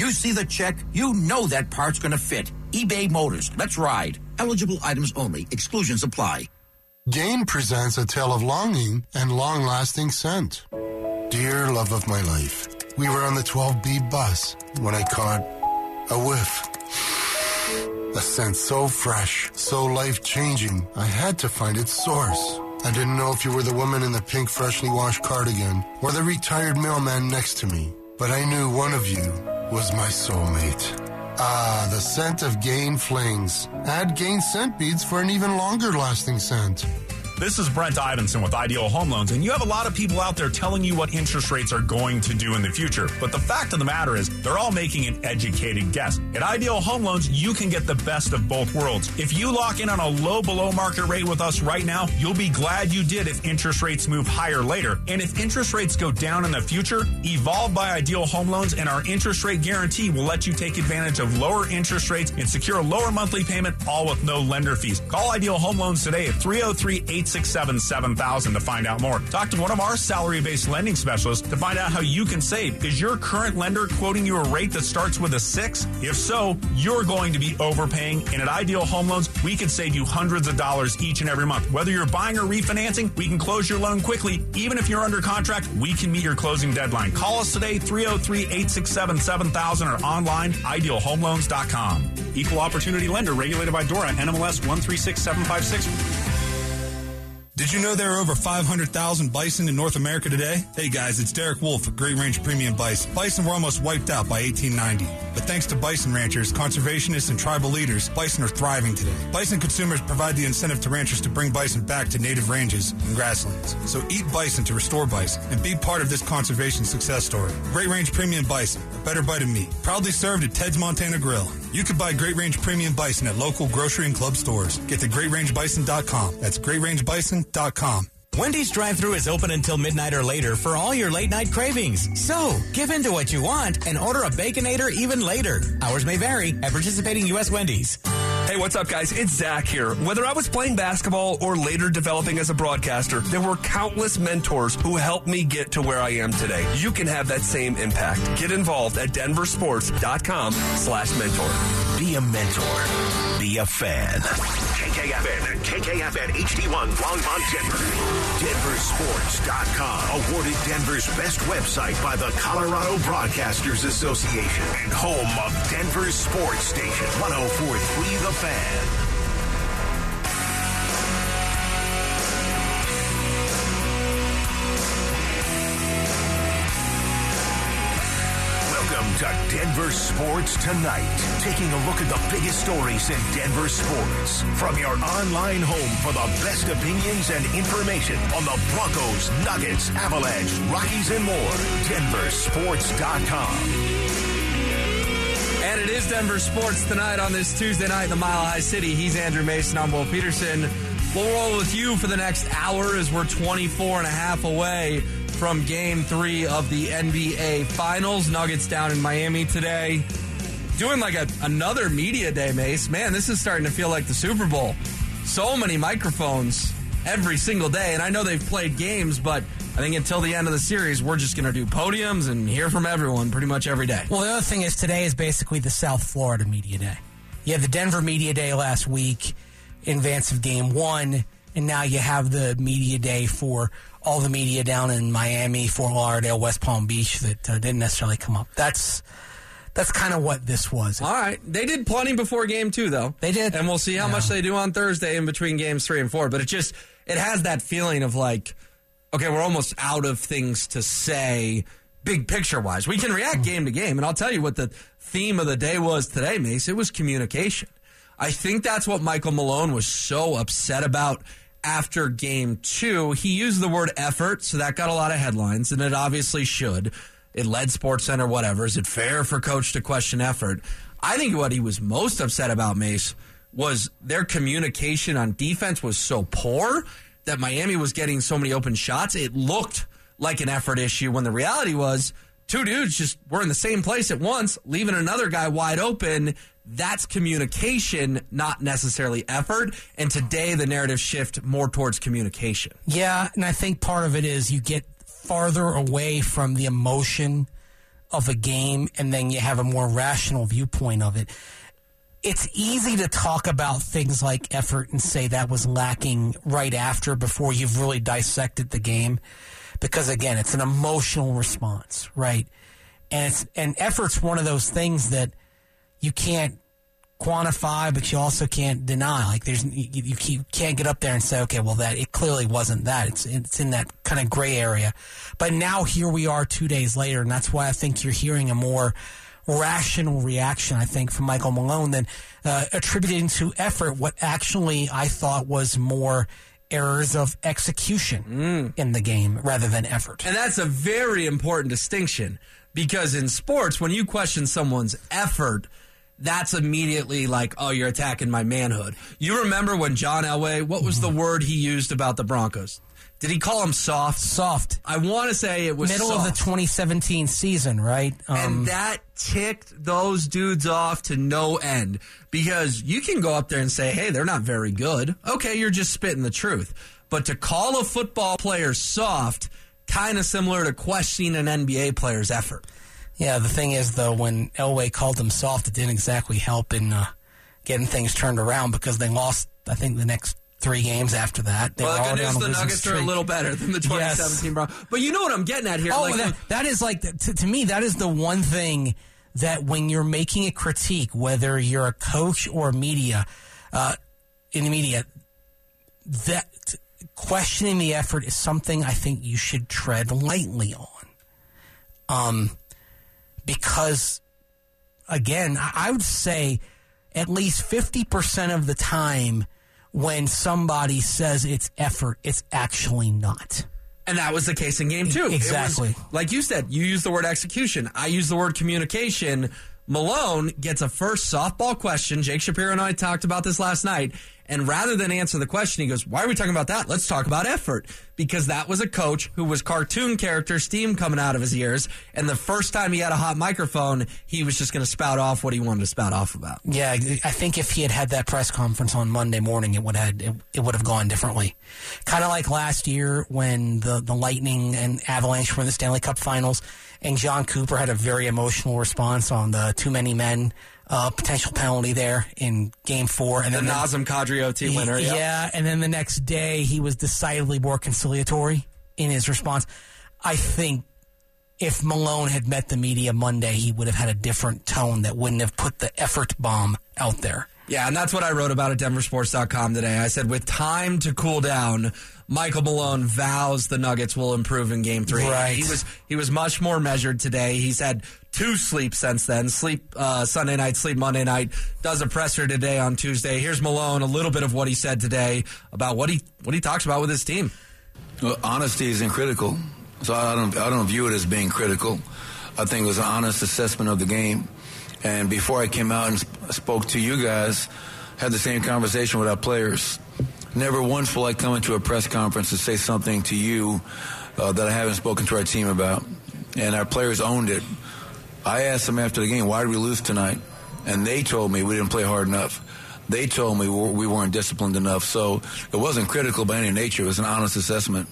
you see the check, you know that part's going to fit. eBay Motors. Let's ride. Eligible items only. Exclusions apply. Gain presents a tale of longing and long lasting scent. Dear love of my life, we were on the 12B bus when I caught a whiff. A scent so fresh, so life changing, I had to find its source. I didn't know if you were the woman in the pink freshly washed cardigan or the retired mailman next to me, but I knew one of you was my soulmate. Ah, the scent of Gain Flings. Add Gain scent beads for an even longer lasting scent. This is Brent Ivinson with Ideal Home Loans, and you have a lot of people out there telling you what interest rates are going to do in the future. But the fact of the matter is, they're all making an educated guess. At Ideal Home Loans, you can get the best of both worlds. If you lock in on a low below market rate with us right now, you'll be glad you did if interest rates move higher later. And if interest rates go down in the future, Evolve by Ideal Home Loans and our interest rate guarantee will let you take advantage of lower interest rates and secure a lower monthly payment, all with no lender fees. Call Ideal Home Loans today at 303 867 7000 to find out more. Talk to one of our salary based lending specialists to find out how you can save. Is your current lender quoting you a rate that starts with a six? If so, you're going to be overpaying. And at Ideal Home Loans, we can save you hundreds of dollars each and every month. Whether you're buying or refinancing, we can close your loan quickly. Even if you're under contract, we can meet your closing deadline. Call us today, 303 867 7000 or online, idealhomeloans.com. Equal opportunity lender regulated by DORA, NMLS 136756. Did you know there are over 500,000 bison in North America today? Hey guys, it's Derek Wolf at Great Range Premium Bison. Bison were almost wiped out by 1890. But thanks to bison ranchers, conservationists, and tribal leaders, bison are thriving today. Bison consumers provide the incentive to ranchers to bring bison back to native ranges and grasslands. So eat bison to restore bison and be part of this conservation success story. Great Range Premium Bison, a better bite of meat. Proudly served at Ted's Montana Grill. You can buy Great Range Premium Bison at local grocery and club stores. Get to greatrangebison.com. That's greatrangebison.com. Wendy's drive thru is open until midnight or later for all your late night cravings. So, give in to what you want and order a Baconator even later. Hours may vary at participating U.S. Wendy's. Hey, what's up, guys? It's Zach here. Whether I was playing basketball or later developing as a broadcaster, there were countless mentors who helped me get to where I am today. You can have that same impact. Get involved at denversports.com slash mentor. Be a mentor. Be a fan. KKFN and KKFN HD1 Longmont Denver. Denversports.com. Awarded Denver's best website by the Colorado Broadcasters Association and home of Denver sports station 1043 The Fan. Welcome to Denver Sports Tonight. Taking a look at the biggest stories in Denver sports. From your online home for the best opinions and information on the Broncos, Nuggets, Avalanche, Rockies, and more. Denversports.com. And it is Denver Sports tonight on this Tuesday night in the Mile High City. He's Andrew Mason. I'm Will Petersen. We'll roll with you for the next hour as we're 24 and a half away from game three of the NBA Finals. Nuggets down in Miami today. Doing like a, another media day, Mace. Man, this is starting to feel like the Super Bowl. So many microphones every single day. And I know they've played games, but I think until the end of the series, we're just going to do podiums and hear from everyone pretty much every day. Well, the other thing is today is basically the South Florida Media Day. You had the Denver Media Day last week in advance of game one, and now you have the Media Day for all the media down in Miami, Fort Lauderdale, West Palm Beach that uh, didn't necessarily come up. That's that's kind of what this was. All right. They did plenty before game two, though. They did. And we'll see how Yeah. much they do on Thursday in between games three and four. But it just, it has that feeling of like, okay, we're almost out of things to say big picture wise. We can react game to game. And I'll tell you what the theme of the day was today, Mace. It was communication. I think that's what Michael Malone was so upset about after game two. He used the word effort, so that got a lot of headlines, and it obviously should. It led Sports Center, whatever. Is it fair for coach to question effort? I think what he was most upset about, Mace, was their communication on defense was so poor that Miami was getting so many open shots. It looked like an effort issue when the reality was two dudes just were in the same place at once, leaving another guy wide open. That's communication, not necessarily effort. And today the narrative shift more towards communication. Yeah, and I think part of it is you get farther away from the emotion of a game and then you have a more rational viewpoint of it. It's easy to talk about things like effort and say that was lacking right after before you've really dissected the game because again, it's an emotional response, right? And and effort's one of those things that you can't quantify, but you also can't deny. Like there's you, you, you can't get up there and say, okay, well that it clearly wasn't that. It's it's in that kind of gray area. But now here we are two days later, and that's why I think you're hearing a more rational reaction. I think from Michael Malone than uh, attributing to effort what actually I thought was more errors of execution in the game rather than effort. And that's a very important distinction because in sports, when you question someone's effort, that's immediately like, oh, you're attacking my manhood. You remember when John Elway, what was the word he used about the Broncos? Did he call them soft? Soft. I want to say it was Middle soft. of the 2017 season, right? Um, and that ticked those dudes off to no end because you can go up there and say, hey, they're not very good. Okay, you're just spitting the truth. But to call a football player soft, kind of similar to questioning an NBA player's effort. Yeah, the thing is, though, when Elway called them soft, it didn't exactly help in uh, getting things turned around because they lost, I think, the next three games after that. They well, the good news, the Nuggets are a little better than the 2017 Yes. Broncos. But you know what I'm getting at here? Oh, like, that, that is like to, to me that is the one thing that when you're making a critique, whether you're a coach or media, uh, in the media, that questioning the effort is something I think you should tread lightly on. Um, because again, I I would say at least 50% of the time when somebody says it's effort, it's actually not. And that was the case in game two. It was- Exactly. like you said, you use the word execution. I use the word communication. Malone gets a first softball question. Jake Shapiro and I talked about this last night. And rather than answer the question, he goes, Why are we talking about that? Let's talk about effort. Because that was a coach who was cartoon character, steam coming out of his ears. And the first time he had a hot microphone, he was just going to spout off what he wanted to spout off about. Yeah, I think if he had had that press conference on Monday morning, it would have it, it would have gone differently. Kind of like last year when the the Lightning and Avalanche were in the Stanley Cup Finals, and Jon Cooper had a very emotional response on the too many men uh, potential penalty there in Game Four, and The then the- Nazem Kadri OT winner. yeah, and then the next day he was decidedly more conciliatory in his response. I think if Malone had met the media Monday, he would have had a different tone that wouldn't have put the effort bomb out there. Yeah, and that's what I wrote about at denversports.com today. I said, with time to cool down, Michael Malone vows the Nuggets will improve in game three. Right. He was he was much more measured today. He's had two sleep since then. Sleep uh, Sunday night, sleep Monday night. Does a presser today on Tuesday. Here's Malone, a little bit of what he said today about what he what he talks about with his team. Well, honesty isn't critical, so I don't I don't view it as being critical. I think it was an honest assessment of the game. And before I came out and sp- spoke to you guys, had the same conversation with our players. Never once will I come into a press conference to say something to you uh, that I haven't spoken to our team about. And our players owned it. I asked them after the game, why did we lose tonight? And they told me we didn't play hard enough. They told me we we weren't disciplined enough. So it wasn't critical by any nature. It was an honest assessment.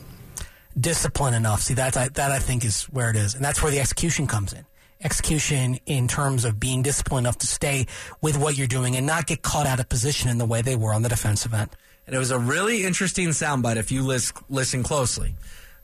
Discipline enough. See that I, that I think is where it is, and that's where the execution comes in. Execution in terms of being disciplined enough to stay with what you're doing and not get caught out of position in the way they were on the defensive end. And it was a really interesting soundbite if you lis- listen closely.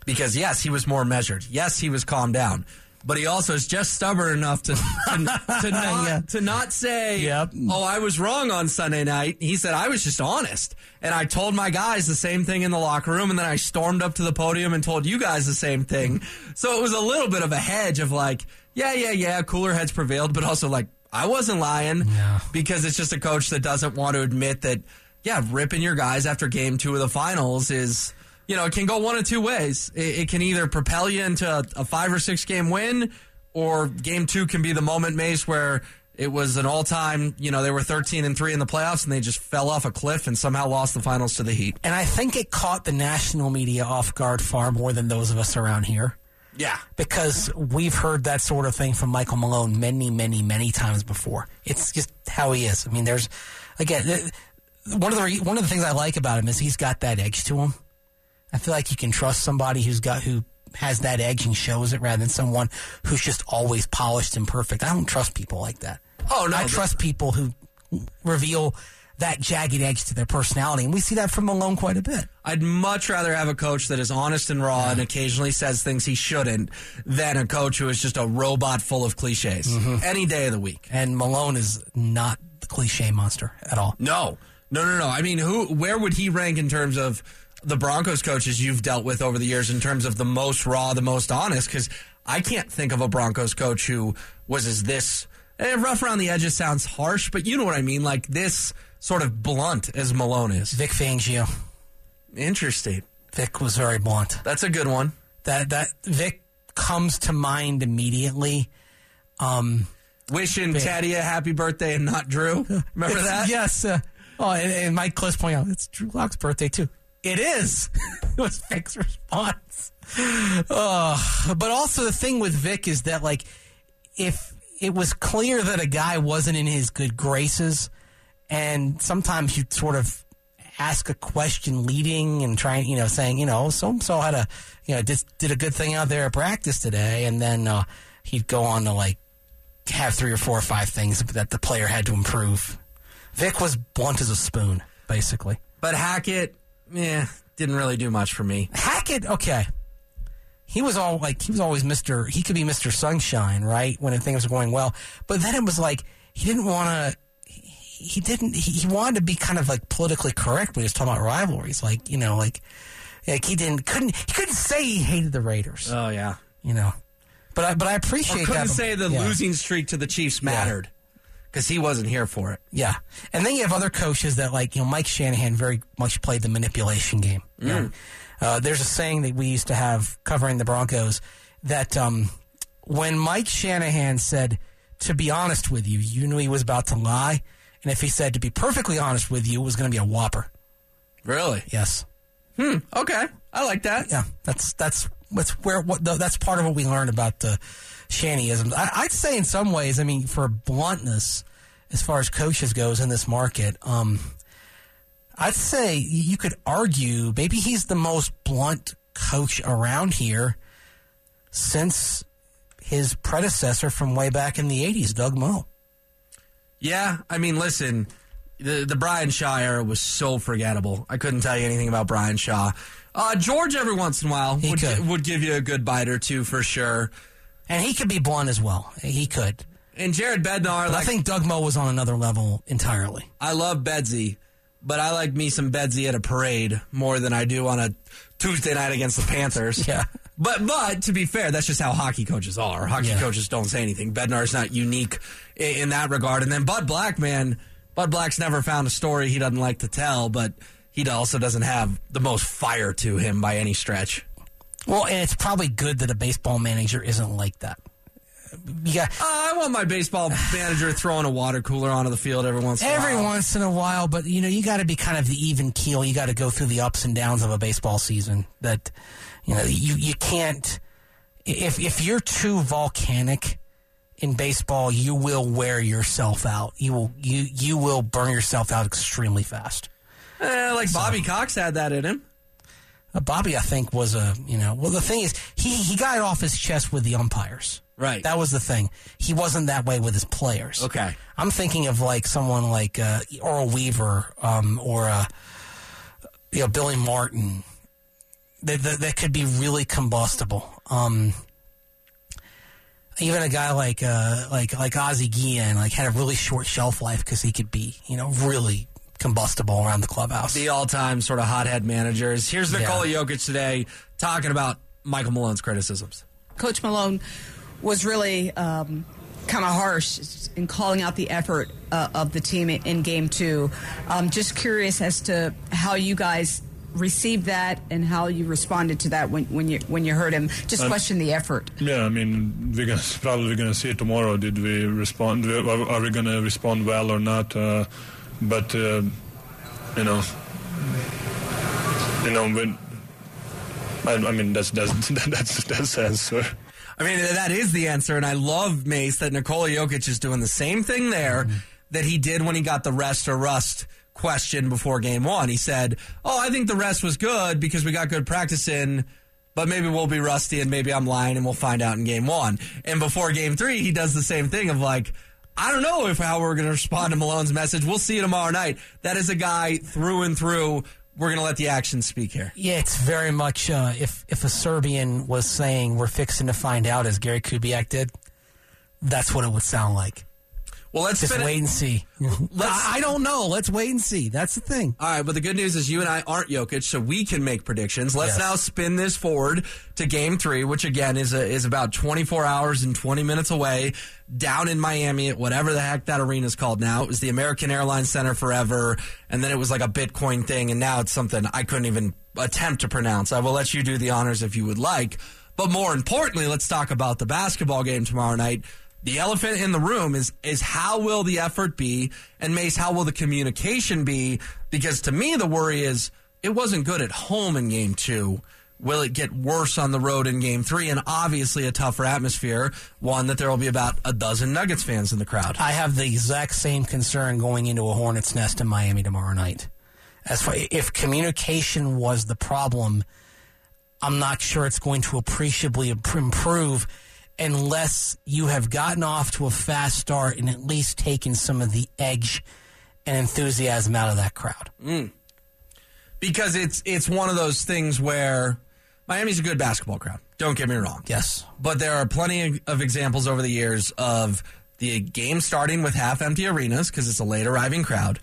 Because, yes, he was more measured. Yes, he was calmed down. But he also is just stubborn enough to, to, to, not, Yeah. to not say, Yep. oh, I was wrong on Sunday night. He said, I was just honest. And I told my guys the same thing in the locker room. And then I stormed up to the podium and told you guys the same thing. So it was a little bit of a hedge of like, yeah, yeah, yeah, cooler heads prevailed. But also like, I wasn't lying Yeah. because it's just a coach that doesn't want to admit that, yeah, ripping your guys after game two of the finals is, you know, it can go one of two ways. It, it can either propel you into a, five or six game win, or game two can be the moment, Mace, where it was an all time, you know, they were 13 and three in the playoffs and they just fell off a cliff and somehow lost the finals to the Heat. And I think it caught the national media off guard far more than those of us around here. Yeah. because we've heard that sort of thing from Michael Malone many, many, many times before. It's just how he is. I mean, there's again one of the re- one of the things I like about him is he's got that edge to him. I feel like you can trust somebody who's got who has that edge and shows it rather than someone who's just always polished and perfect. I don't trust people like that. Oh, no, I trust people who reveal that jagged edge to their personality, and we see that from Malone quite a bit. I'd much rather have a coach that is honest and raw and occasionally says things he shouldn't than a coach who is just a robot full of cliches mm-hmm. any day of the week. And Malone is not the cliche monster at all. No, no, no, no. I mean, who? Where would he rank in terms of the Broncos coaches you've dealt with over the years in terms of the most raw, the most honest? Because I can't think of a Broncos coach who was as this eh, rough around the edges. Sounds harsh, but you know what I mean. Like this sort of blunt as Malone is. Vic Fangio. Interesting. Vic was very blunt. That's a good one. That that Vic comes to mind immediately. Um, Wishing Vic. Teddy a happy birthday and not Drew. Remember that? Yes. Uh, oh, and, and Mike Klis pointing out it's Drew Lock's birthday too. It is. it was Vic's response. Uh, but also the thing with Vic is that like if it was clear that a guy wasn't in his good graces, and sometimes you sort of ask a question leading and trying, you know, saying, you know, so and so had a, you know, did, did a good thing out there at practice today, and then uh, he'd go on to like have three or four or five things that the player had to improve. Vic was blunt as a spoon, basically. But Hackett, yeah, didn't really do much for me. Hackett, okay. He was all like he was always Mister. He could be Mister Sunshine, right? When things were going well, but then it was like he didn't want to. He didn't. He, he wanted to be kind of like politically correct when he was talking about rivalries, like you know, like like he didn't couldn't he couldn't say he hated the Raiders, Oh yeah. you know. But I but I Or appreciate couldn't that. say the Yeah. losing streak to the Chiefs mattered because he wasn't here for it. Yeah, and then you have other coaches that like you know Mike Shanahan very much played the manipulation game. you know. Uh, there's a saying that we used to have covering the Broncos that um, when Mike Shanahan said, "To be honest with you," you knew he was about to lie, and if he said, "To be perfectly honest with you," it was going to be a whopper. Really? Yes. Hmm. Okay, I like that. Yeah, that's that's that's where what that's part of what we learned about the Shannyisms. I, I'd say in some ways, I mean, for bluntness, as far as coaches goes in this market, um, I'd say you could argue maybe he's the most blunt coach around here since his predecessor from way back in the '80s, Doug Moe. Yeah, I mean, listen, the the Brian Shaw era was so forgettable. I couldn't tell you anything about Brian Shaw. Uh, George, every once in a while, would, would give you a good bite or two for sure. And he could be blunt as well. He could. And Jared Bednar, like, I think Doug Moe was on another level entirely. I love Bedsy, but I like me some Bedsy at a parade more than I do on a Tuesday night against the Panthers. Yeah. But but to be fair, that's just how hockey coaches are. Hockey Yeah. coaches don't say anything. Bednar's not unique in, in that regard. And then Bud Black, man, Bud Black's never found a story he doesn't like to tell, but he also doesn't have the most fire to him by any stretch. Well, and it's probably good that a baseball manager isn't like that. Yeah, Uh, I want my baseball manager throwing a water cooler onto the field every once in a every while. once in a while, but you know, you got to be kind of the even keel. You got to go through the ups and downs of a baseball season. That you know, you you can't if if you're too volcanic in baseball, you will wear yourself out. You will you you will burn yourself out extremely fast. Eh, like Bobby Cox had that in him. Uh, Bobby, I think, was a you know. Well, the thing is, he he got it off his chest with the umpires. Right. That was the thing. He wasn't that way with his players. Okay. I'm thinking of like someone like uh, Earl Weaver um, or uh, you know Billy Martin. That, that that could be really combustible. Um, even a guy like uh, like like Ozzie Guillen like had a really short shelf life because he could be you know really combustible around the clubhouse. the all-time sort of hothead managers. Here's Yeah. Nikola Jokic today talking about Michael Malone's criticisms. Coach Malone was really um, kind of harsh in calling out the effort uh, of the team in, in game two. I'm just curious as to how you guys received that and how you responded to that when, when you when you heard him just question the effort. Yeah, I mean, we're gonna, probably going to see it tomorrow. Did we respond? Are, are we going to respond well or not? Uh, but uh, you know, you know, when I, I mean, that's that's that's that's the answer. I mean, that is the answer, and I love Mace that Nikola Jokic is doing the same thing there that he did when he got the rest or rust question before game one. He said, "Oh, I think the rest was good because we got good practice in." but maybe we'll be rusty and maybe I'm lying and we'll find out in game one. And before game three, he does the same thing of like, I don't know if how we're going to respond to Malone's message. We'll see you tomorrow night. That is a guy through and through. We're going to let the action speak here. Yeah, it's very much uh, if if a Serbian was saying we're fixing to find out as Gary Kubiak did, that's what it would sound like. Well, let's just wait and see. I, I don't know. Let's wait and see. That's the thing. All right, but the good news is you and I aren't Jokic, so we can make predictions. Let's Yes. now spin this forward to Game Three, which again is a, is about 24 hours and 20 minutes away, down in Miami at whatever the heck that arena is called now. It was the American Airlines Center forever, and then it was like a Bitcoin thing, and now it's something I couldn't even attempt to pronounce. I will let you do the honors if you would like. But more importantly, let's talk about the basketball game tomorrow night. The elephant in the room is is how will the effort be, and Mace, how will the communication be? Because to me, the worry is it wasn't good at home in Game Two. Will it get worse on the road in Game Three? And obviously, a tougher atmosphere. One that there will be about a dozen Nuggets fans in the crowd. I have the exact same concern going into a hornet's nest in Miami tomorrow night. As far if communication was the problem, I'm not sure it's going to appreciably improve unless you have gotten off to a fast start and at least taken some of the edge and enthusiasm out of that crowd. Mm. Because it's it's one of those things where Miami's a good basketball crowd. Don't get me wrong. Yes. But there are plenty of examples over the years of the game starting with half empty arenas because it's a late arriving crowd.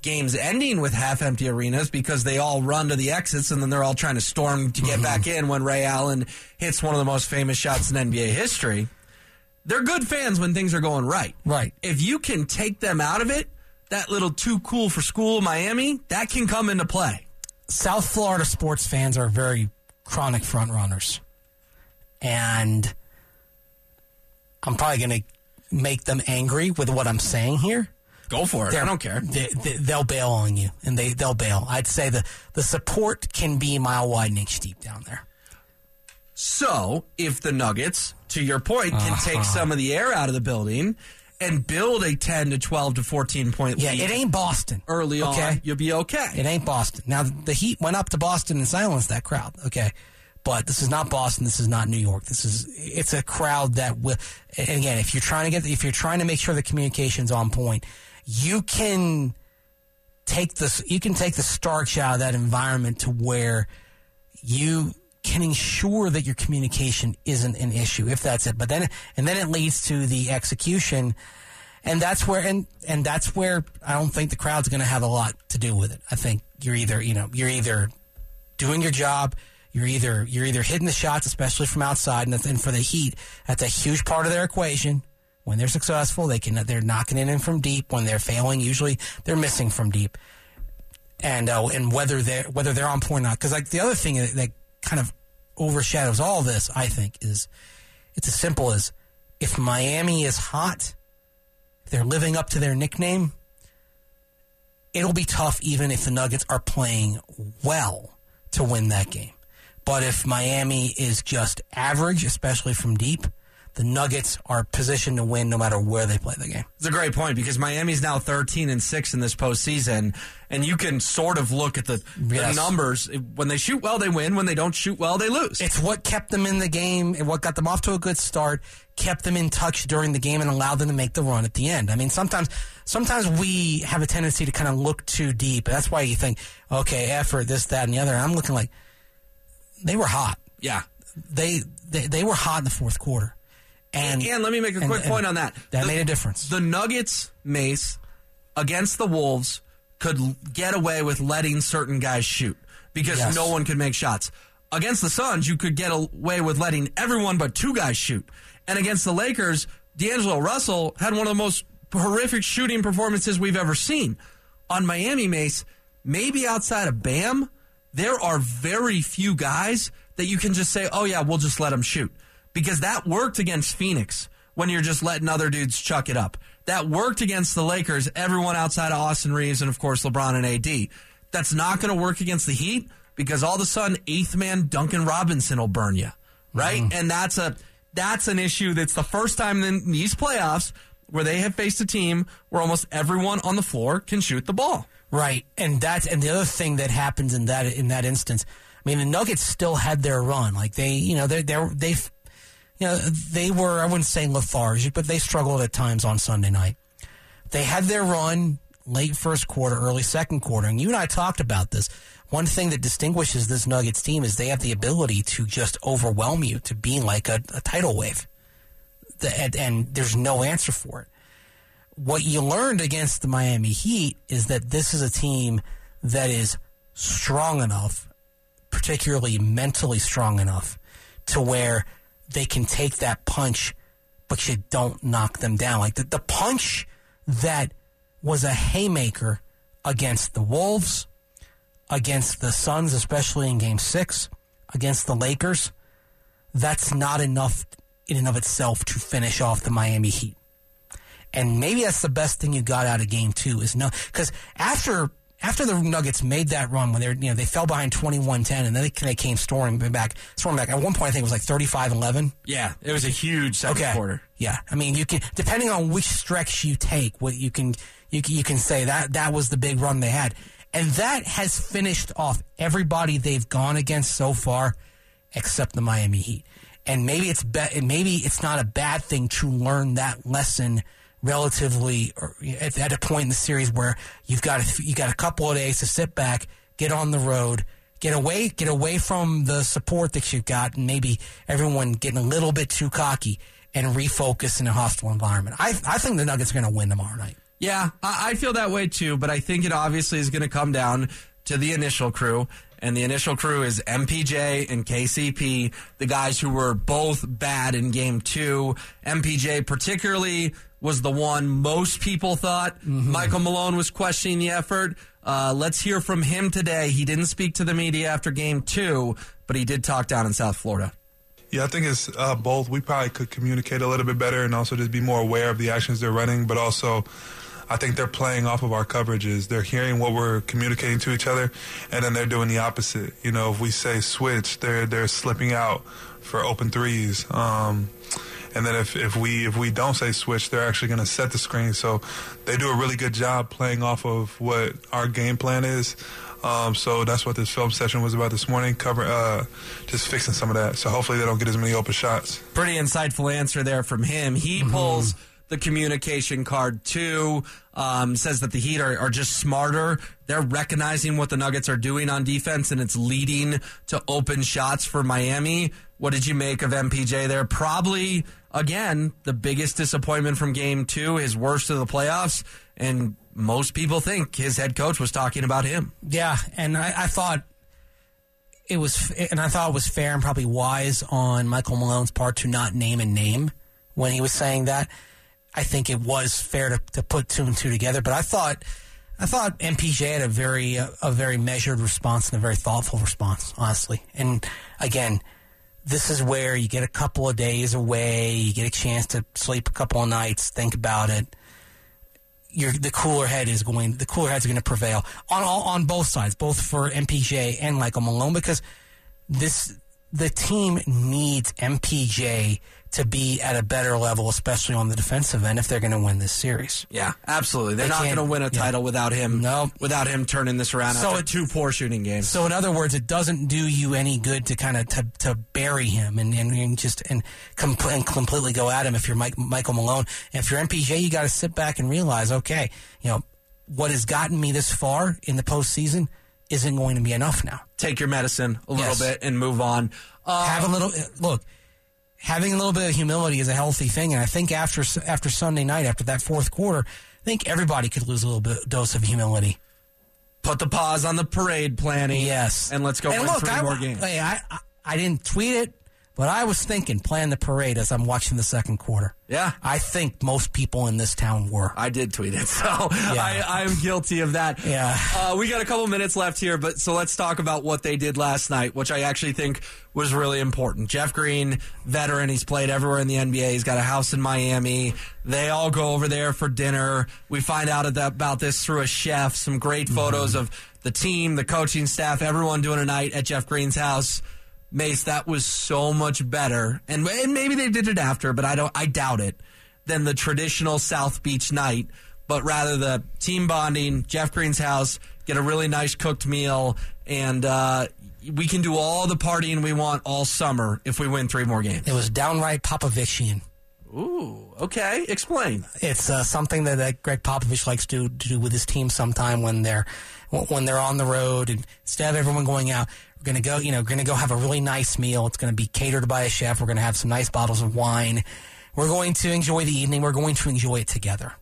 Games ending with half empty arenas because they all run to the exits and then they're all trying to storm to get back mm-hmm. in when Ray Allen hits one of the most famous shots in NBA history. They're good fans when things are going right. Right. If you can take them out of it, that little too cool for school Miami, that can come into play. South Florida sports fans are very chronic front runners. And I'm probably going to make them angry with what I'm saying here. Go for it. I don't care. They, will bail on you, and they, they'll bail. I'd say the, the support can be mile wide and inch deep down there. So, if the Nuggets, to your point, can Uh-huh. take some of the air out of the building and build a 10 to 12 to 14 point Yeah, lead Yeah, it ain't Boston. early okay? on, you'll be okay. It ain't Boston. Now, the Heat went up to Boston and silenced that crowd, okay? But this is not Boston. This is not New York. This is it's a crowd that will. And again, if you're trying to get, if you're trying to make sure the communication's on point, you can take this. You can take the starch out of that environment to where you can ensure that your communication isn't an issue if that's it. But then, and then it leads to the execution, and that's where and and that's where I don't think the crowd's going to have a lot to do with it. I think you're either you know you're either doing your job. You're either you're either hitting the shots, especially from outside, and then for the Heat, that's a huge part of their equation. When they're successful, they can they're knocking it in from deep. When they're failing, usually they're missing from deep. And uh, and whether they're whether they're on point or not, because like the other thing that, that kind of overshadows all this, I think, is it's as simple as if Miami is hot, they're living up to their nickname, it'll be tough even if the Nuggets are playing well to win that game. But if Miami is just average, especially from deep, the Nuggets are positioned to win no matter where they play the game. It's a great point because Miami's now 13 and 6 in this postseason, and you can sort of look at the, Yes. the numbers. When they shoot well, they win. When they don't shoot well, they lose. It's what kept them in the game and what got them off to a good start, kept them in touch during the game and allowed them to make the run at the end. I mean, sometimes sometimes we have a tendency to kind of look too deep. That's why you think, okay, effort, this, that, and the other. And I'm looking like they were hot. Yeah. They they, they were hot in the fourth quarter. And, and let me make a and- quick and point on that. That The- made a difference. The Nuggets, Mace, against the Wolves, could get away with letting certain guys shoot because Yes. no one could make shots. Against the Suns, you could get away with letting everyone but two guys shoot. And against the Lakers, D'Angelo Russell had one of the most horrific shooting performances we've ever seen. On Miami, Mace, maybe outside of Bam, there are very few guys that you can just say, oh, yeah, we'll just let them shoot. Because that worked against Phoenix when you're just letting other dudes chuck it up. That worked against the Lakers, everyone outside of Austin Reaves and, of course, LeBron and AD. That's not going to work against the Heat because all of a sudden, eighth man Duncan Robinson will burn you, right? Mm-hmm. And that's a that's an issue that's the first time in these playoffs where they have faced a team where almost everyone on the floor can shoot the ball. Right, and that's and the other thing that happens in that in that instance. I mean, the Nuggets still had their run. Like they, you know, they they they, you know, they were I wouldn't say lethargic, but they struggled at times on Sunday night. They had their run late first quarter, early second quarter, and you and I talked about this. One thing that distinguishes this Nuggets team is they have the ability to just overwhelm you, to be like a, a tidal wave, the, and, and there's no answer for it. What you learned against the Miami Heat is that this is a team that is strong enough, particularly mentally strong enough, to where they can take that punch, but you don't knock them down. Like the, the punch that was a haymaker against the Wolves, against the Suns, especially in game six, against the Lakers, that's not enough in and of itself to finish off the Miami Heat. And maybe that's the best thing you got out of game two is no, because after after the Nuggets made that run when they you know they fell behind 21-10 and then they, they came storming back storming back at one point I think it was like 35-11 Yeah, it was a huge second okay. quarter. yeah I mean you can depending on which stretch you take what you can you can, you can say that that was the big run they had and that has finished off everybody they've gone against so far except the Miami Heat and maybe it's be, maybe it's not a bad thing to learn that lesson relatively at, at a point in the series where you've got a, you got a couple of days to sit back, get on the road, get away get away from the support that you've got, and maybe everyone getting a little bit too cocky and refocus in a hostile environment. I I think the Nuggets are going to win tomorrow night. Yeah, I, I feel that way too, but I think it obviously is going to come down to the initial crew. And the initial crew is MPJ and KCP, the guys who were both bad in game two. MPJ, particularly, was the one most people thought Michael Malone was questioning the effort. Uh, let's hear from him today. He didn't speak to the media after game two, but he did talk down in South Florida. Yeah, I think it's uh, both. We probably could communicate a little bit better and also just be more aware of the actions they're running, but also I think they're playing off of our coverages. They're hearing what we're communicating to each other, and then they're doing the opposite. You know, if we say switch, they're they're slipping out for open threes. Um, and then if, if we if we don't say switch, they're actually going to set the screen. So they do a really good job playing off of what our game plan is. Um, so that's what this film session was about this morning, cover uh, just fixing some of that. So hopefully they don't get as many open shots. Pretty insightful answer there from him. He pulls the communication card too. Um, says that the Heat are, are just smarter. They're recognizing what the Nuggets are doing on defense, and it's leading to open shots for Miami. What did you make of MPJ there? Probably again the biggest disappointment from Game Two, his worst of the playoffs, and most people think his head coach was talking about him. Yeah, and I, I thought it was, and I thought it was fair and probably wise on Michael Malone's part to not name a name when he was saying that. I think it was fair to, to put two and two together, but I thought, I thought MPJ had a very, uh, a very measured response and a very thoughtful response, honestly. And again, this is where you get a couple of days away, you get a chance to sleep a couple of nights, think about it your the cooler head is going the cooler head's are going to prevail on all on both sides, both for MPJ and Michael Malone, because this the team needs MPJ to be at a better level, especially on the defensive end, if they're going to win this series. Yeah, absolutely. They're They not going to win a yeah. title without him. No, without him turning this around So after it- two poor shooting games. So in other words, it doesn't do you any good to kind of to, to bury him and, and, and just and, com- and completely go at him if you're Mike, Michael Malone. And if you're MPJ, you got to sit back and realize, okay, you know what has gotten me this far in the postseason isn't going to be enough now. Take your medicine a little Yes. bit and move on. Uh, Have a little look. Having a little bit of humility is a healthy thing, and I think after after Sunday night, after that fourth quarter, I think everybody could lose a little bit dose of humility. Put the pause on the parade planning. Yes, and let's go And win look, three I, more games. Hey, I, I I didn't tweet it, but I was thinking plan the parade as I'm watching the second quarter. Yeah, I think most people in this town were. I did tweet it, so I, I'm guilty of that. Yeah. Uh, we got a couple minutes left here, but so let's talk about what they did last night, which I actually think was really important. Jeff Green, veteran, he's played everywhere in the NBA. He's got a house in Miami. They all go over there for dinner. We find out about this through a chef. Some great photos of the team, the coaching staff, everyone doing a night at Jeff Green's house. Mace, that was so much better, and, and maybe they did it after, but I don't. I doubt it. Than the traditional South Beach night, but rather the team bonding, Jeff Green's house, get a really nice cooked meal, and uh, we can do all the partying we want all summer if we win three more games. It was downright Popovichian. Ooh, okay. Explain. It's uh, something that, that Gregg Popovich likes to, to do with his team sometime when they're when they're on the road and instead of everyone going out, we're to go, you know, we're to go have a really nice meal. It's to be catered by a chef. We're to have some nice bottles of wine. We're going to enjoy the evening. We're going to enjoy it together.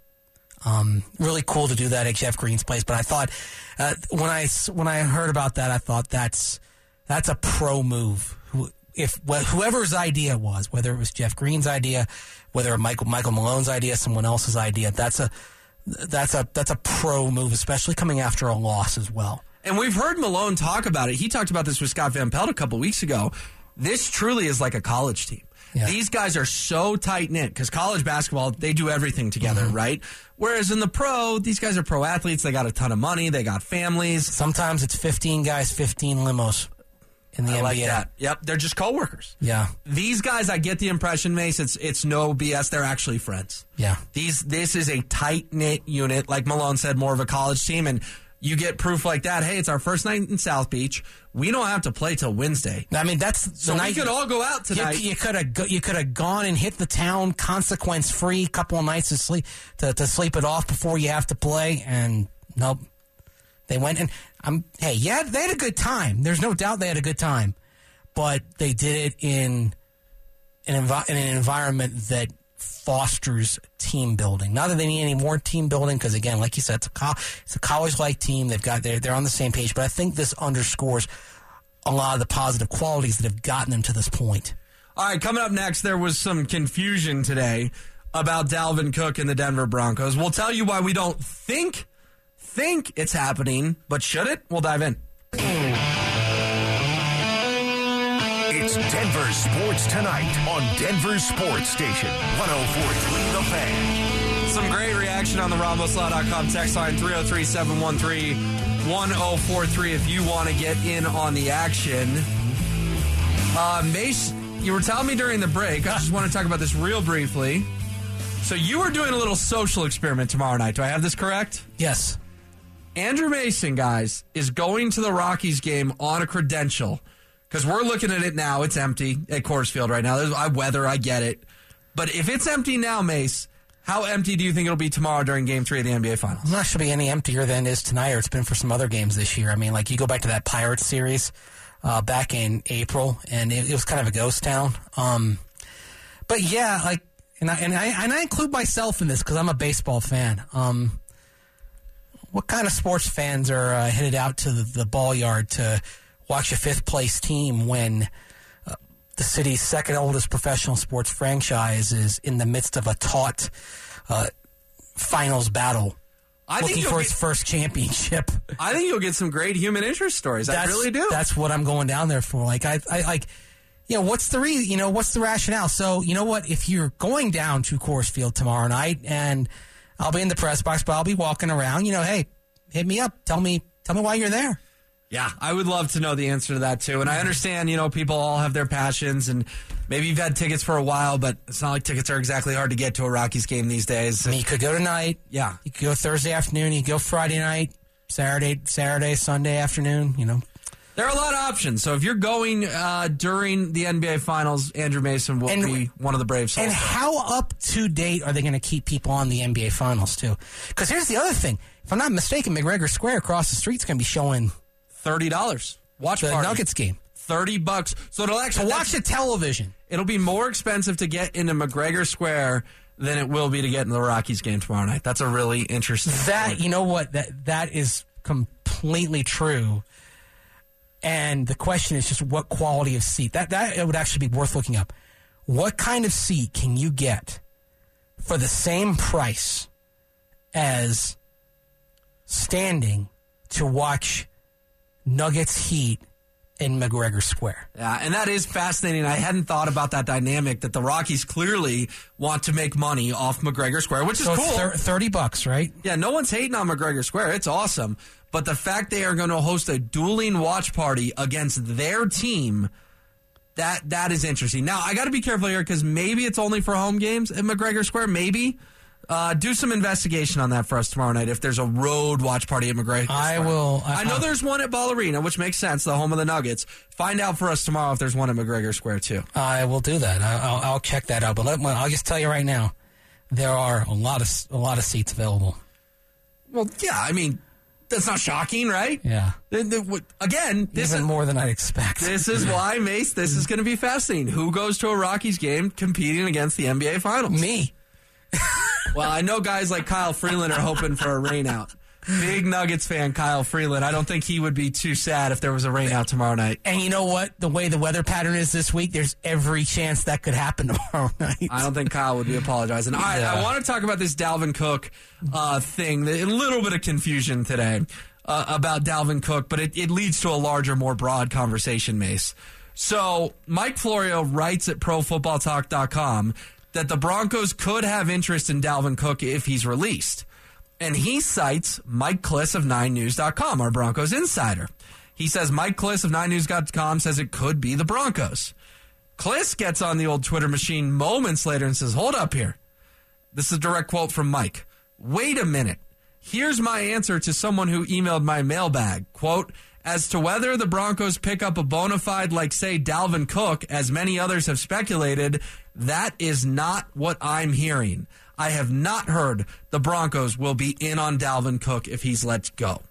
Um, really cool to do that at Jeff Green's place. But I thought uh, when I when I heard about that, I thought that's that's a pro move. If wh- whoever's idea was, whether it was Jeff Green's idea, whether Michael Michael Malone's idea, someone else's idea, that's a that's a that's a pro move, especially coming after a loss as well. And we've heard Malone talk about it. He talked about this with Scott Van Pelt a couple weeks ago. This truly is like a college team. Yeah. These guys are so tight knit because college basketball, they do everything together, mm-hmm. right? Whereas in the pro, these guys are pro athletes. They got a ton of money. They got families. Sometimes it's 15 guys, 15 limos in the I NBA. Like that. Yep, they're just coworkers. Yeah. These guys, I get the impression, Mace. It's it's no BS. They're actually friends. Yeah. These this is a tight knit unit, like Malone said, more of a college team, and you get proof like that. Hey, it's our first night in South Beach. We don't have to play till Wednesday. I mean, that's so night we could all go out tonight. You, you could have you could have gone and hit the town consequence free, couple of nights to sleep to, to sleep it off before you have to play, and nope. They went and I'm hey, yeah, they had a good time. There's no doubt they had a good time but they did it in an, envi- in an environment that fosters team building. Not that they need any more team building, because again, like you said, it's a, co- it's a college-like team. They've got they're, they're on the same page. But I think this underscores a lot of the positive qualities that have gotten them to this point. All right, coming up next, there was some confusion today about Dalvin Cook and the Denver Broncos. We'll tell you why we don't think think it's happening, but should it? We'll dive in. It's Denver Sports Tonight on Denver Sports Station 1043 The Fan. Some great reaction on the RamosLaw.com text line 303 713 1043 if you want to get in on the action. Uh, Mace, you were telling me during the break, I just want to talk about this real briefly. So you were doing a little social experiment tomorrow night. Do I have this correct? Yes. Andrew Mason, guys, is going to the Rockies game on a credential because we're looking at it now. It's empty at Coors Field right now. There's I weather, I get it. But if it's empty now, Mace, how empty do you think it'll be tomorrow during Game Three of the NBA Finals? I'm not sure be any emptier than it is tonight, or it's been for some other games this year. I mean, like you go back to that Pirates series uh, back in April, and it, it, was kind of a ghost town. Um, but yeah, like, and I and I, and I include myself in this because I'm a baseball fan. Um, what kind of sports fans are uh, headed out to the, the ball yard to? Watch a fifth place team when uh, the city's second oldest professional sports franchise is in the midst of a taut uh, finals battle. I looking for get, its first championship. I think you'll get some great human interest stories. That's, I really do. That's what I'm going down there for. Like I, I like, you know, what's the re, you know, what's the rationale? So you know what? If you're going down to Coors Field tomorrow night, and I'll be in the press box, but I'll be walking around. You know, hey, hit me up. Tell me, tell me why you're there. Yeah, I would love to know the answer to that too. And I understand, you know, people all have their passions and maybe you've had tickets for a while, but it's not like tickets are exactly hard to get to a Rockies game these days. I mean, you could go tonight. Yeah. You could go Thursday afternoon. You could go Friday night, Saturday, Saturday, Sunday afternoon, you know. There are a lot of options. So if you're going uh, during the NBA Finals, Andrew Mason will and, be one of the Braves. And how up to date are they going to keep people on the NBA Finals too? Because here's the other thing: if I'm not mistaken, McGregor Square across the street is going to be showing thirty dollars. Watch the party. Nuggets game. Thirty bucks. So it'll actually to watch the television. It'll be more expensive to get into McGregor Square than it will be to get in the Rockies game tomorrow night. That's a really interesting. That point. you know what that that is completely true. And the question is just what quality of seat. That that it would actually be worth looking up. What kind of seat can you get for the same price as standing to watch Nuggets Heat in McGregor Square. Yeah, and that is fascinating. I hadn't thought about that dynamic that the Rockies clearly want to make money off McGregor Square, which is cool. Thir- 30 bucks, right? Yeah, no one's hating on McGregor Square. It's awesome. But the fact they are going to host a dueling watch party against their team, that that is interesting. Now, I got to be careful here because maybe it's only for home games at McGregor Square, maybe. Uh, do some investigation on that for us tomorrow night. If there's a road watch party at McGregor, I will- I, I- know there's one at Ball Arena, which makes sense, the home of the Nuggets. Find out for us tomorrow if there's one at McGregor Square too. I will do that. I, I'll, I'll check that out. But let, I'll just tell you right now, there are a lot of a lot of seats available. Well, yeah, I mean, that's not shocking, right? Yeah. The- the- what- Again, this Even is more than I'd expect. This is why, Mace, this is going to be fascinating. Who goes to a Rockies game competing against the NBA Finals? Me. Well, I know guys like Kyle Freeland are hoping for a rainout. Big Nuggets fan, Kyle Freeland. I don't think he would be too sad if there was a rainout tomorrow night. And you know what? The way the weather pattern is this week, there's every chance that could happen tomorrow night. I don't think Kyle would be apologizing. All right, Yeah. I want to talk about this Dalvin Cook uh, thing. A little bit of confusion today uh, about Dalvin Cook, but it, it leads to a larger, more broad conversation, Mace. So Mike Florio writes at ProFootballTalk.com that the Broncos could have interest in Dalvin Cook if he's released. And he cites Mike Klis of 9news.com, our Broncos insider. He says Mike Klis of 9news.com says it could be the Broncos. Klis gets on the old Twitter machine moments later and says, Hold up here. This is a direct quote from Mike. Wait a minute. Here's my answer to someone who emailed my mailbag. Quote, as to whether the Broncos pick up a bona fide like, say, Dalvin Cook, as many others have speculated, that is not what I'm hearing. I have not heard the Broncos will be in on Dalvin Cook if he's let go.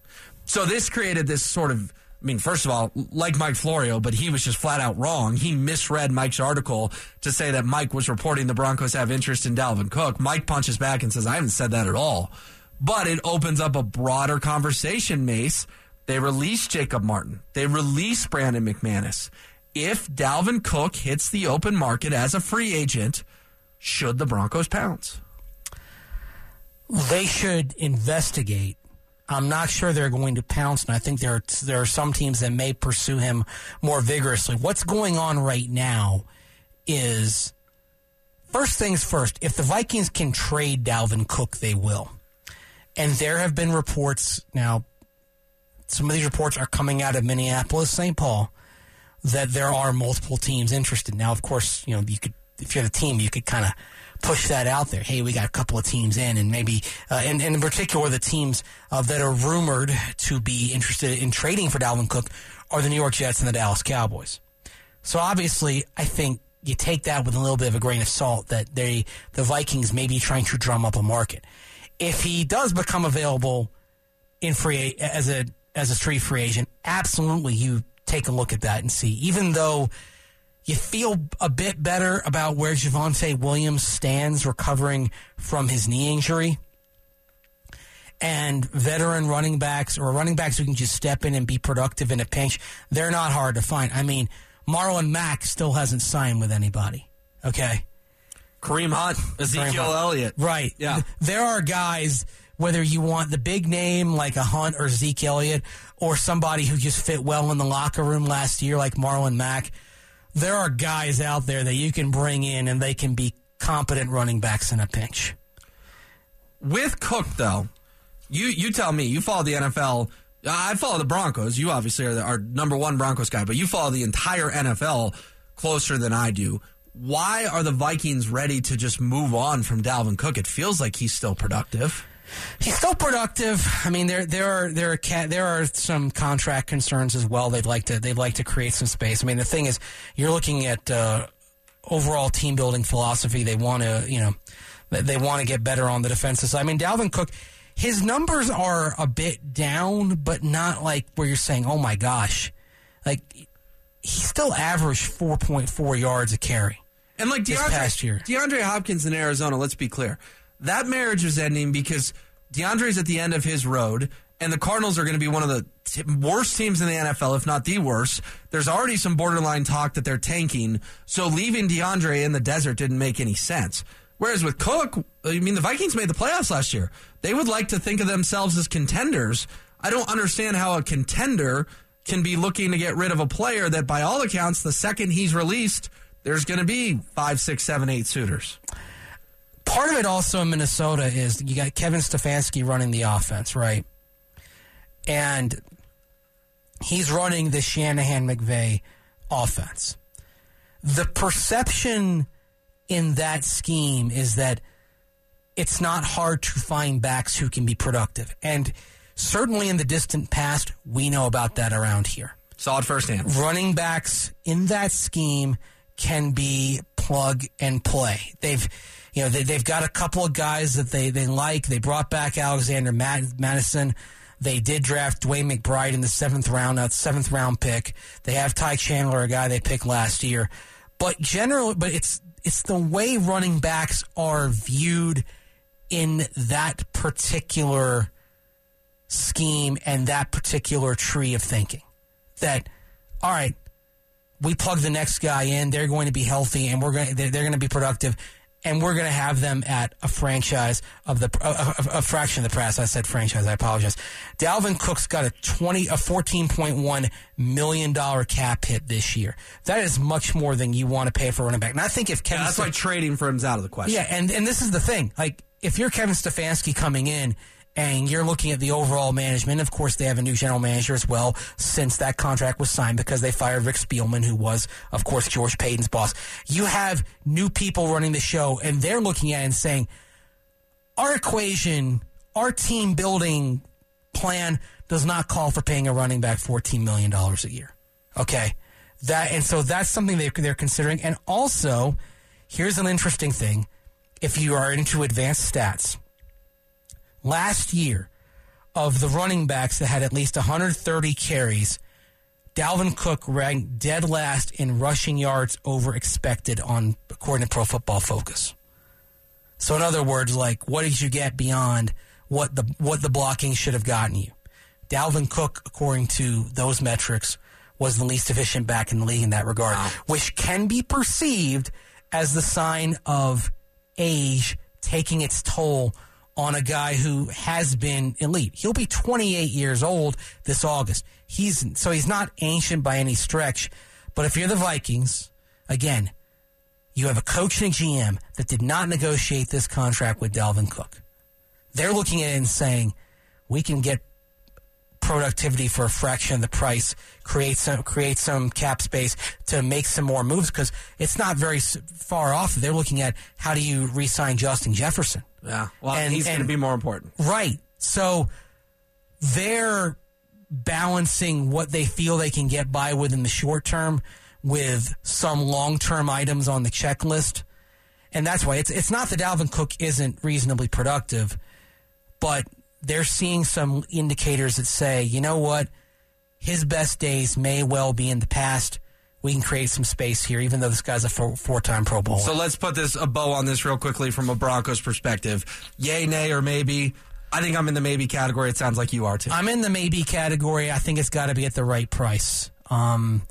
So this created this sort of I mean, first of all, like Mike Florio, but he was just flat out wrong. He misread Mike's article to say that Mike was reporting the Broncos have interest in Dalvin Cook. Mike punches back and says, I haven't said that at all. But it opens up a broader conversation, Mace. They release Jacob Martin. They release Brandon McManus. If Dalvin Cook hits the open market as a free agent, should the Broncos pounce? They should investigate. I'm not sure they're going to pounce, and I think there are, there are some teams that may pursue him more vigorously. What's going on right now is first things first. If the Vikings can trade Dalvin Cook, they will. And there have been reports now. Some of these reports are coming out of Minneapolis, St. Paul, that there are multiple teams interested. Now, of course, you know you could if you're the team, you could kind of push that out there. Hey, we got a couple of teams in, and maybe, uh, and, and in particular, the teams uh, that are rumored to be interested in trading for Dalvin Cook are the New York Jets and the Dallas Cowboys. So obviously, I think you take that with a little bit of a grain of salt that they, the Vikings may be trying to drum up a market. If he does become available in free as a as a street free agent, absolutely, you take a look at that and see. Even though you feel a bit better about where Javonte Williams stands recovering from his knee injury. And veteran running backs or running backs who can just step in and be productive in a pinch, they're not hard to find. I mean, Marlon Mack still hasn't signed with anybody. Okay. Kareem Hunt, Ezekiel Kareem Hunt. Elliott. Right. Yeah. There are guys, whether you want the big name like a Hunt or Zeke Elliott, or somebody who just fit well in the locker room last year like Marlon Mack, there are guys out there that you can bring in and they can be competent running backs in a pinch. With Cook, though, you you tell me. You follow the NFL. I follow the Broncos. You obviously are the, our number one Broncos guy, but you follow the entire NFL closer than I do. Why are the Vikings ready to just move on from Dalvin Cook? It feels like he's still productive. He's still productive. I mean, there there are there are ca- there are some contract concerns as well. They'd like to they'd like to create some space. I mean, the thing is, you're looking at uh, overall team building philosophy. They want to you know they- want to get better on the defensive side. I mean, Dalvin Cook, his numbers are a bit down, but not like where you're saying, oh my gosh, like he still averaged 4.4 yards a carry. And like this DeAndre, past year. DeAndre Hopkins in Arizona, let's be clear. That marriage is ending because DeAndre's at the end of his road, and the Cardinals are going to be one of the t- worst teams in the NFL, if not the worst. There's already some borderline talk that they're tanking, so leaving DeAndre in the desert didn't make any sense. Whereas with Cook, I mean, the Vikings made the playoffs last year. They would like to think of themselves as contenders. I don't understand how a contender can be looking to get rid of a player that, by all accounts, the second he's released, there's going to be five, six, seven, eight suitors. Part of it also in Minnesota is you got Kevin Stefanski running the offense, right? And he's running the Shanahan McVay offense. The perception in that scheme is that it's not hard to find backs who can be productive. And certainly in the distant past, we know about that around here. Saw it firsthand. Running backs in that scheme can be plug and play. They've, you know, they, they've got a couple of guys that they, they like. They brought back Alexander Mad- Mattison. They did draft DeWayne McBride in the seventh round, that seventh round pick. They have Ty Chandler, a guy they picked last year. But generally, but it's it's the way running backs are viewed in that particular scheme and that particular tree of thinking. That all right, we plug the next guy in, they're going to be healthy and we're going they're, they're going to be productive and we're going to have them at a franchise of the a, a, a, fraction of the price. I said franchise. I apologize. Dalvin Cook's got a twenty a fourteen point one million dollar cap hit this year. That is much more than you want to pay for a running back. And I think if Kevin, yeah, that's why trading for him's out of the question. Yeah, and and this is the thing. Like if you're Kevin Stefanski coming in and you're looking at the overall management. Of course, they have a new general manager as well since that contract was signed because they fired Rick Spielman, who was, of course, George Paton's boss. You have new people running the show, and they're looking at it and saying, our equation, our team building plan does not call for paying a running back $14 million a year. Okay. That, and so that's something they, they're considering. And also, here's an interesting thing. If you are into advanced stats, last year of the running backs that had at least 130 carries, Dalvin Cook ranked dead last in rushing yards over expected on according to Pro Football Focus. So in other words, like what did you get beyond what the what the blocking should have gotten you? Dalvin Cook, according to those metrics, was the least efficient back in the league in that regard, wow. which can be perceived as the sign of age taking its toll on a guy who has been elite. He'll be 28 years old this August. He's so he's not ancient by any stretch. But if you're the Vikings, again, you have a coach and a GM that did not negotiate this contract with Dalvin Cook. They're looking at it and saying, we can get productivity for a fraction of the price, create some create some cap space to make some more moves because it's not very far off. They're looking at how do you re-sign Justin Jefferson. Yeah, well, and, he's going to be more important, right? So they're balancing what they feel they can get by with in the short term with some long term items on the checklist. And that's why it's it's not that Dalvin Cook isn't reasonably productive, but they're seeing some indicators that say, you know what, his best days may well be in the past. We can create some space here, even though this guy's a four time Pro Bowl. So let's put this a bow on this real quickly from a Broncos perspective. Yay, nay, or maybe. I think I'm in the maybe category. It sounds like you are too. I'm in the maybe category. I think it's got to be at the right price. Um,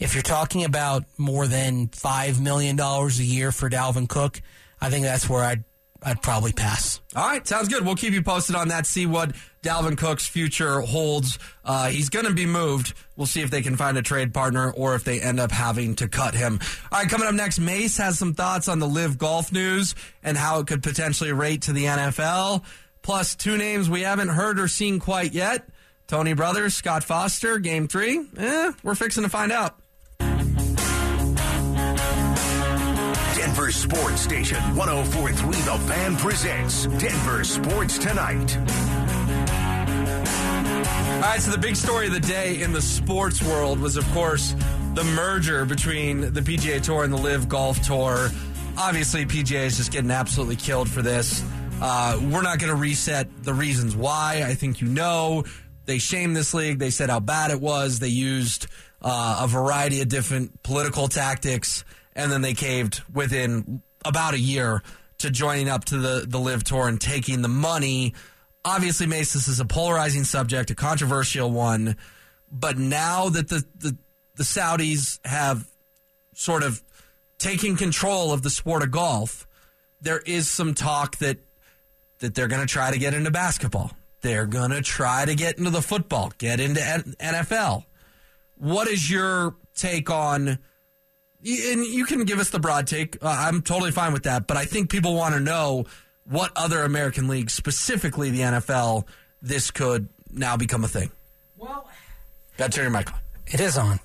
if you're talking about more than $5 million a year for Dalvin Cook, I think that's where I'd I'd probably pass. All right, sounds good. We'll keep you posted on that. See what Dalvin Cook's future holds. Uh, he's going to be moved. We'll see if they can find a trade partner or if they end up having to cut him. All right, coming up next, Mace has some thoughts on the LIV Golf news and how it could potentially rate to the NFL. Plus, two names we haven't heard or seen quite yet. Tony Brothers, Scott Foster, game three. Eh, we're fixing to find out. Denver Sports Station 1043 The Fan presents Denver Sports Tonight. All right, so the big story of the day in the sports world was, of course, the merger between the PGA Tour and the LIV Golf Tour. Obviously, PGA is just getting absolutely killed for this. Uh, we're not going to reset the reasons why. I think you know. They shamed this league. They said how bad it was. They used uh, a variety of different political tactics and then they caved within about a year to joining up to the the LIV tour and taking the money. Obviously, Mace, this is a polarizing subject, a controversial one. But now that the, the, the Saudis have sort of taken control of the sport of golf, there is some talk that that they're going to try to get into basketball. They're going to try to get into the football, get into NFL. What is your take on and you can give us the broad take. Uh, I'm totally fine with that. But I think people want to know what other American leagues, specifically the NFL, this could now become a thing. Well, got to turn your mic on. It is on.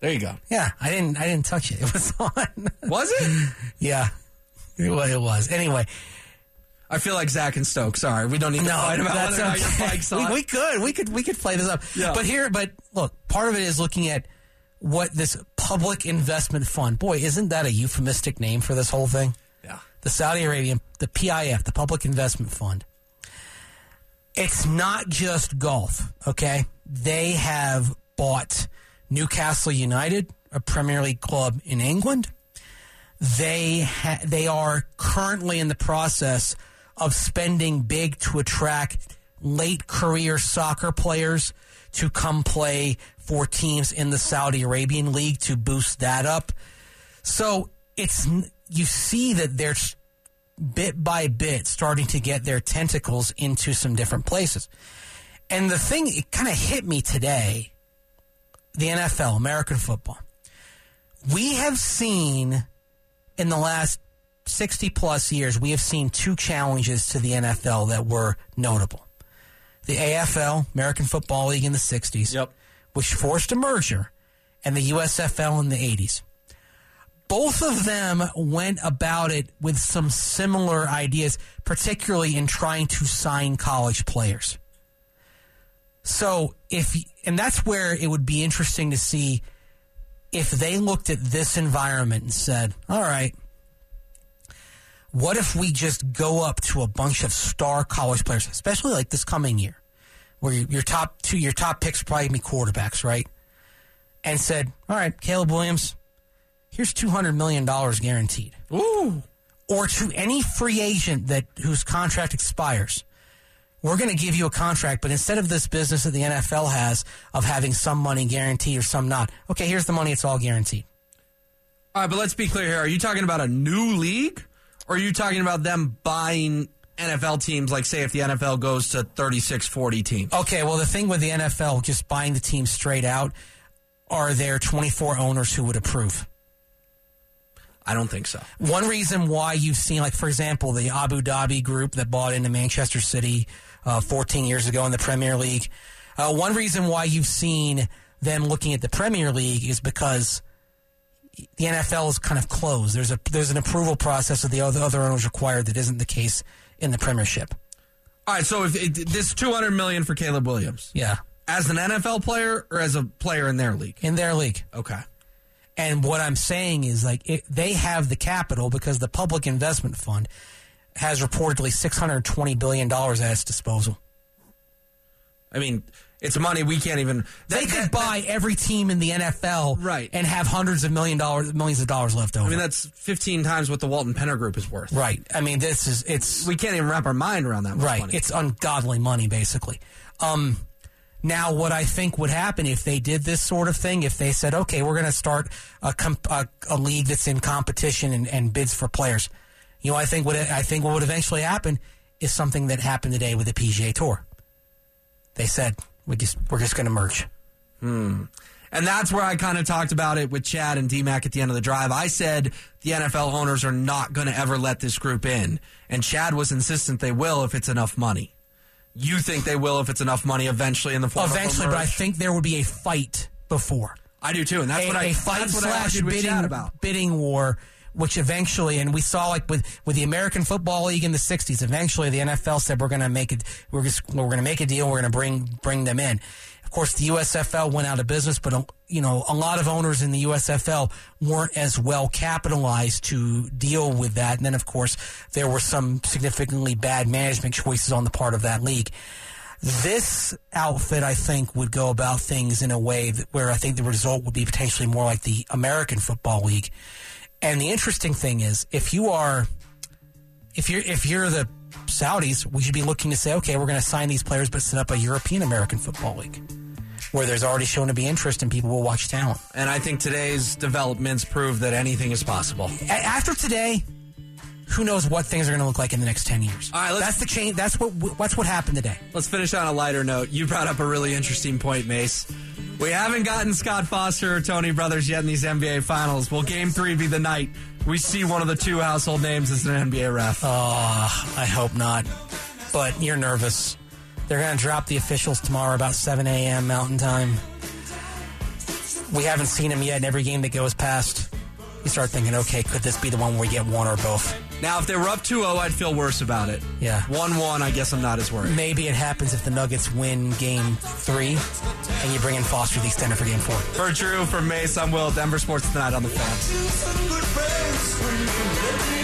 There you go. Yeah, I didn't. I didn't touch it. It was on. Was it? yeah, it was. It was. Anyway, I feel like Zach and Stokes. Sorry, we don't need to No, fight about that's whether or not your okay. bike's we, we could, we could, we could play this up. Yeah. But here, but look, part of it is looking at what this public investment fund. Boy, isn't that a euphemistic name for this whole thing? Yeah. The Saudi Arabian, the PIF, the Public Investment Fund. It's not just golf, okay? They have bought Newcastle United, a Premier League club in England. They ha- they are currently in the process of spending big to attract late career soccer players to come play for teams in the Saudi Arabian League to boost that up. So it's you see that they're bit by bit starting to get their tentacles into some different places. And the thing it kind of hit me today, the NFL, American football. We have seen in the last 60 plus years, we have seen two challenges to the NFL that were notable. The AFL, American Football League in the 60s, yep. Which forced a merger, and the USFL in the 80s. Both of them went about it with some similar ideas, particularly in trying to sign college players. So if and that's where it would be interesting to see if they looked at this environment and said, "All right, what if we just go up to a bunch of star college players, especially like this coming year, where your top two, your top picks probably be quarterbacks, right?" And said, "All right, Caleb Williams, here's two hundred million dollars guaranteed." Ooh. Or to any free agent that whose contract expires, we're going to give you a contract, but instead of this business that the NFL has of having some money guaranteed or some not, okay, here's the money; it's all guaranteed. All right, but let's be clear here. Are you talking about a new league, or are you talking about them buying NFL teams? Like, say, if the NFL goes to 36, 40 teams. Okay, well, the thing with the NFL just buying the team straight out, are there 24 owners who would approve? I don't think so. One reason why you've seen, like, for example, the Abu Dhabi group that bought into Manchester City uh, 14 years ago in the Premier League, uh, one reason why you've seen them looking at the Premier League is because the NFL is kind of closed. There's a there's an approval process that the other, other owners require that isn't the case in the Premiership. All right, so if it, this 200 million for Caleb Williams, Yeah, as an NFL player or as a player in their league? in their league. Okay. And what I'm saying is, like, it, they have the capital because the Public Investment Fund has reportedly 620 billion dollars at its disposal. I mean, it's money we can't even. They could buy every team in the NFL, Right. and have hundreds of million dollars, millions of dollars left over. I mean, that's 15 times what the Walton Penner Group is worth. right. I mean, this is it's We can't even wrap our mind around that much right. money. It's ungodly money, basically. Um, now, what I think would happen if they did this sort of thing, if they said, "Okay, we're going to start a, comp- a, a league that's in competition and, and bids for players," you know, I think what I think what would eventually happen is something that happened today with the PGA Tour. They said we just we're just going to merge. Hmm. And that's where I kind of talked about it with Chad and DMAC at the end of the drive. I said the NFL owners are not going to ever let this group in. And Chad was insistent they will if it's enough money. You think they will if it's enough money eventually in the form Eventually, but I think there would be a fight before. I do too, and that's a, what I a fight that's what I slash bidding bidding war, which eventually, and we saw like with with the American Football League in the '60s. Eventually, the NFL said we're going to make it. We're just we're going to make a deal. We're going to bring bring them in. Of course, the USFL went out of business, but you know a lot of owners in the USFL weren't as well capitalized to deal with that. And then, of course, there were some significantly bad management choices on the part of that league. This outfit, I think, would go about things in a way that, where I think the result would be potentially more like the American Football League. And the interesting thing is, if you are, if you're, if you're the Saudis, we should be looking to say, okay, we're going to sign these players, but set up a European American Football League, where there's already shown to be interest and people will watch talent. And I think today's developments prove that anything is possible. After today, who knows what things are going to look like in the next ten years? All right, let's- that's the change. That's what that's what happened today. Let's finish on a lighter note. You brought up a really interesting point, Mace. We haven't gotten Scott Foster or Tony Brothers yet in these NBA finals. Will game three be the night we see one of the two household names as an NBA ref? Oh, I hope not. But you're nervous. They're going to drop the officials tomorrow about 7 a.m. Mountain Time. We haven't seen them yet in every game that goes past. You start thinking, okay, could this be the one where we get one or both? Now, if they were up 2-0, I'd feel worse about it. Yeah. 1-1, I guess I'm not as worried. Maybe it happens if the Nuggets win game three and you bring in Foster the extender for game four. For Drew, for Mace, I'm Will. Denver Sports Tonight on the Fan.